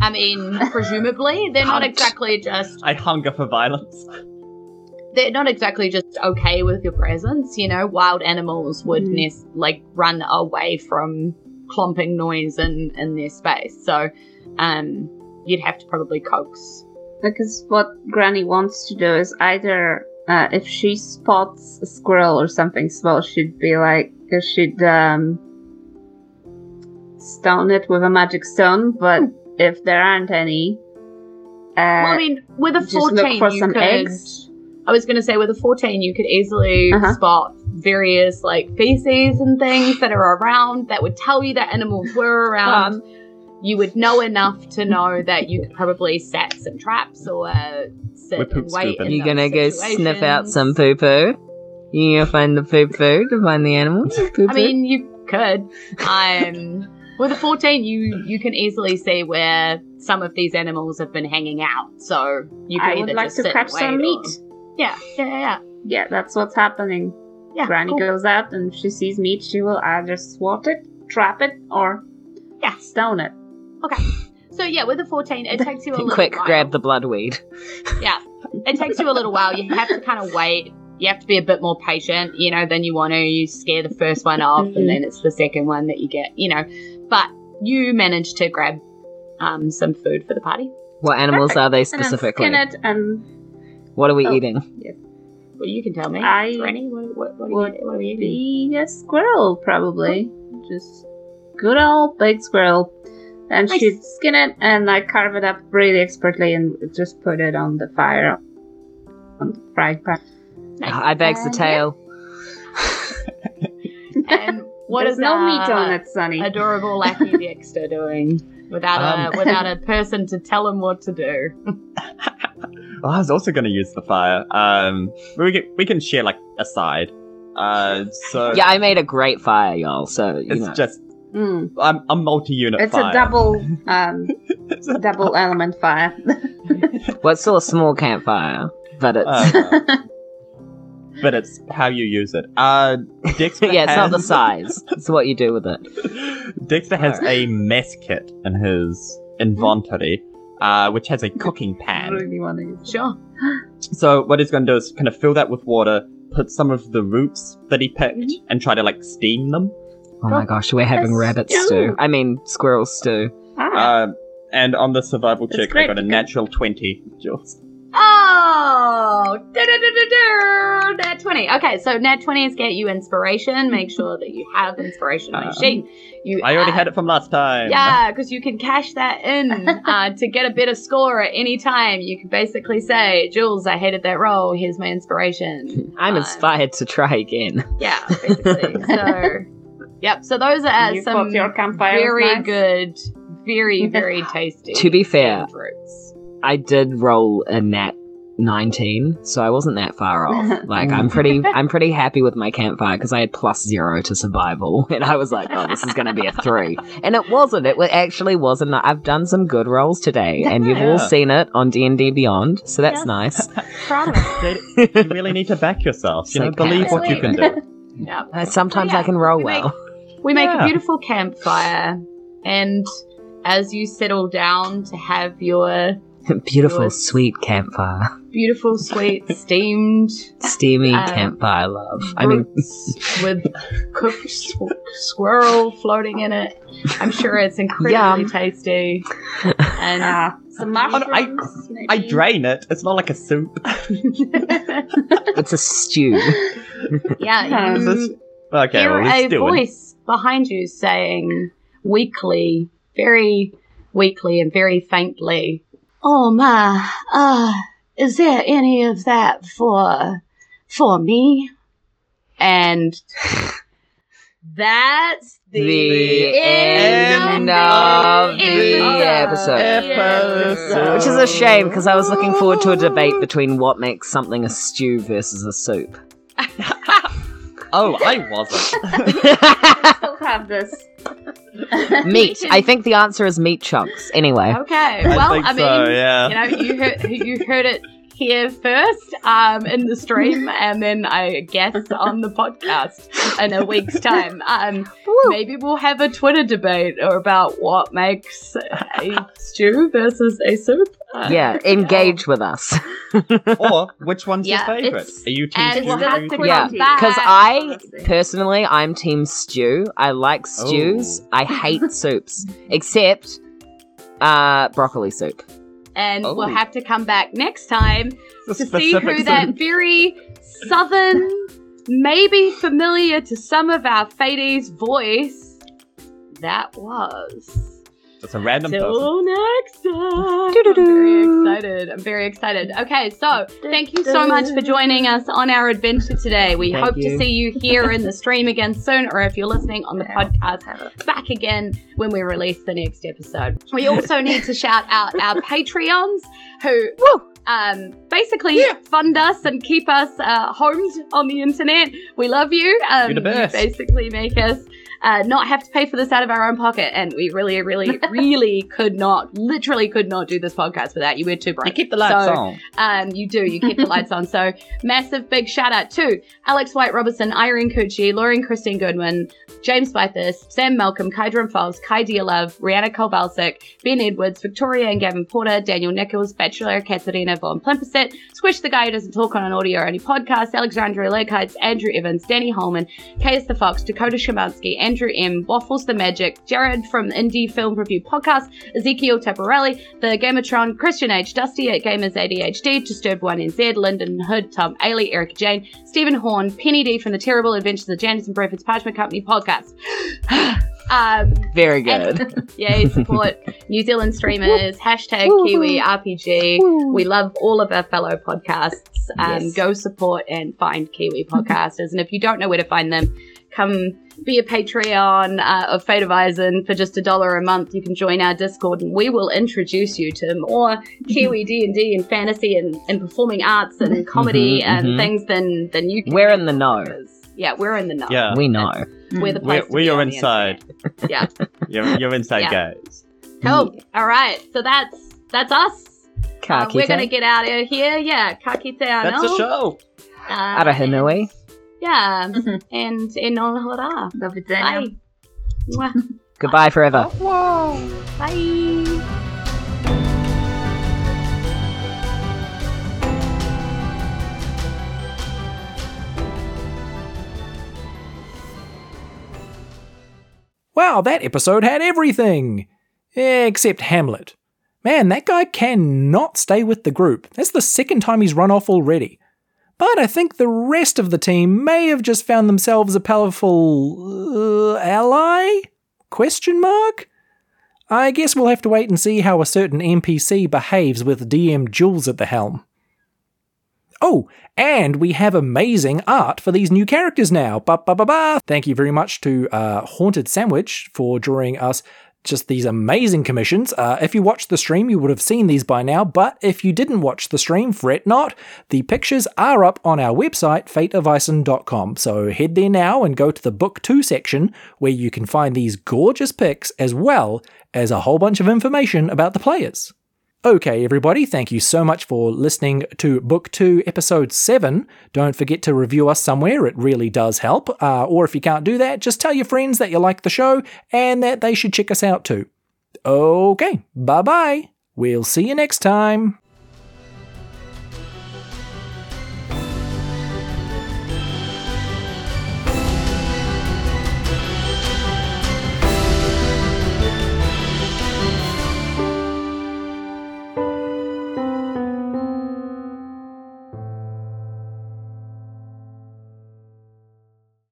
I mean, presumably they're not exactly just I hunger for violence. they're not exactly just okay with your presence. You know, wild animals would Mm. nes- like run away from clomping noise in in their space. So, um, you'd have to probably coax. Because what Granny wants to do is either uh, if she spots a squirrel or something small, she'd be like, she'd um, stone it with a magic stone. But if there aren't any, uh, well, I mean, with a just look fourteen, for you some could. eggs. I was going to say with a fourteen, you could easily Uh-huh. spot various like feces and things that are around that would tell you that animals were around. Um, you would know enough to know that you could probably set some traps or uh, sit We're and wait. scooping. You're gonna those go sniff out some poo poo. You gonna find the poo poo to find the animals? Poo I mean, you could. Um, with a 14, you you can easily see where some of these animals have been hanging out. So you can I either would like just to sit catch and some wait meat. or- Yeah, yeah, yeah, yeah. Yeah, that's what's happening. yeah Granny cool. goes out and if she sees meat, she will either swat it, trap it, or Yeah. stone it. Okay. So yeah, with a 14, it takes you a little Quick, while. grab the bloodweed. Yeah, it takes you a little while. You have to kind of wait. You have to be a bit more patient, you know, than you want to. You scare the first one off, Mhm. and then it's the second one that you get, you know. But you managed to grab um, some food for the party. What animals Perfect. are they And specifically? skin it and What are we Oh. eating? Well, you can tell me, I Granny. What, what, what, are, would you, what are we eating? be a squirrel, probably. Just good old big squirrel. and she'd skin it and like carve it up really expertly and just put it on the fire on the frying pan. I begs the And- tail. And what There's is no our meat on it, Sonny. adorable lackey Dexter doing without Um. a without a person to tell him what to do? Oh, I was also going to use the fire. Um, we can we can share like a side. Uh, so Yeah, I made a great fire, y'all. So you it's know. just Mm. I'm a multi-unit. It's fire. a double, um, It's a double element fire. well, it's still a small campfire, but it's Uh, but it's how you use it. Uh, Dexter yeah, it's not the size. It's what you do with it. Dexter has a mess kit in his inventory, uh, which has a cooking I pan. really want to use Sure. So what he's going to do is kind of fill that with water, put some of the roots that he picked, Mm-hmm. and try to like steam them. Oh my gosh, we're having A rabbit stew. stew. I mean, squirrel stew. Ah, Uh, and on the survival That's check, I got a natural twenty. Jules. Oh, nat 20. Okay, so nat 20s get you inspiration. Make sure that you have inspiration on your Um, sheet. You I already add- had it from last time. Yeah, because you can cash that in uh, to get a better score at any time. You can basically say, Jules, I hated that roll. Here's my inspiration. I'm Um, inspired to try again. Yeah, basically. so, yep. So those are you some your very nice? good, very, very tasty. To be fair- steamed roots. I did roll a nat 19, so I wasn't that far off. Like I'm pretty I'm pretty happy with my campfire because I had plus 0 to survival and I was like, "Oh, this is going to be a 3." And it wasn't. It wa- actually wasn't. I've done some good rolls today and you've all Yeah. seen it on D&D Beyond, so that's Yeah. nice. Proud of it. you really need to back yourself. You know, Like believe what you can do. Yeah. Uh, Sometimes Yeah, I can roll we make- well. We make Yeah. a beautiful campfire, and as you settle down to have your Beautiful Good. sweet campfire. beautiful, sweet, steamed Steamy Um, campfire love. I mean, with cooked sw- squirrel floating in it, I'm sure it's incredibly Yum. tasty. And Ah, some I- mushrooms. I maybe? drain it. It's not like a soup. it's a stew. yeah, Is this- Okay, hear well, a let's do it. voice behind you saying weakly, very weakly and very faintly, "Oh my, uh, is there any of that for for me?" And that's the, The end, end of the episode. episode. Which is a shame because I was looking forward to a debate between what makes something a stew versus a soup. Oh, I wasn't. Still have this. meat. I think the answer is meat chunks. Anyway, Okay, I well, think I mean, so, yeah. you know, you heard you heard it here first um, in the stream, and then I guess on the podcast in a week's time. Um, maybe we'll have a Twitter debate about what makes a stew versus a soup. Uh, yeah, engage with us. or which one's Yeah, your favorite? Are you team stew? we'll have Team to? Yeah, because I personally, I'm team stew. I like stews. Oh. I hate soups, except uh, broccoli soup. And Oh. we'll have to come back next time to see who that very southern, maybe familiar to some of our Fades voice that was. It's a random person. Till next time. I'm very excited. I'm very excited. Okay, so thank you so much for joining us on our adventure today. We Thank hope to see you here in the stream again soon, or if you're listening on the podcast, back again when we release the next episode. We also need to shout out our Patreons who um, basically fund us and keep us uh, homed on the internet. We love you. Um, You're the best. You basically make us uh, not have to pay for this out of our own pocket. And we really, really, really could not, literally could not do this podcast without you. We're too broke. You keep the lights So, on. Um, you do. You keep the lights on. So massive big shout out to Alex White Robertson, Irene Cucci, Lauren Christine Goodwin, James Bythus, Sam Malcolm, Kydron Falls, Kai Dearlove, Rihanna Kolbalsik, Ben Edwards, Victoria and Gavin Porter, Daniel Nichols, Bachelor Katarina von Plimperset, Squish the Guy Who Doesn't Talk on an Audio Only podcast, Alexandra Lekites, Andrew Evans, Danny Holman, Caius the Fox, Dakota Shemansky, Andrew M, Waffles the Magic, Jared from Indie Film Review Podcast, Ezekiel Taparelli, the Gamatron, Christian H, Dusty at Gamers ADHD, Disturbed One NZ, Lyndon Hood, Tom Ailey, Erica Jane, Stephen Horn, Penny D from the Terrible Adventures of Janice and Breford's Parchment Company podcast. Um, Very good. and- yay, support New Zealand streamers, hashtag Kiwi RPG. We love all of our fellow podcasts. Um, Yes. Go support and find Kiwi podcasters. and if you don't know where to find them, come be a Patreon uh, of Fate of Eisen for just a dollar a month. You can join our Discord and we will introduce you to more Kiwi D&D and fantasy and, and performing arts and comedy Mhm, and mhm. things than, than you can. We're in the know. Yeah, we're in the know. Yeah. We know. We're the We're, to we're be your inside. Yeah. You're, you're inside Yeah. guys. Cool. All right. So that's that's us. Uh, we're gonna get out of here. Yeah, kakite That's ano. the show. Uh, Arahinui. Yeah, Mhm. and and on hora. Love it, Daniel. Bye. Goodbye forever. Bye. Wow, that episode had everything! Except Hamlet. Man, that guy cannot stay with the group. That's the second time he's run off already. But I think the rest of the team may have just found themselves a powerful uh, ally? Question mark? I guess we'll have to wait and see how a certain NPC behaves with DM Jules at the helm. Oh, and we have amazing art for these new characters now. Ba ba ba ba. Thank you very much to uh, Haunted Sandwich for drawing us just these amazing commissions. Uh, if you watched the stream, you would have seen these by now, but if you didn't watch the stream, fret not. The pictures are up on our website, fateofison.com. So head there now and go to the Book 2 section where you can find these gorgeous pics as well as a whole bunch of information about the players. Okay, everybody, thank you so much for listening to Book 2, Episode 7. Don't forget to review us somewhere, it really does help. Uh, or if you can't do that, just tell your friends that you like the show and that they should check us out too. Okay, bye bye. We'll see you next time.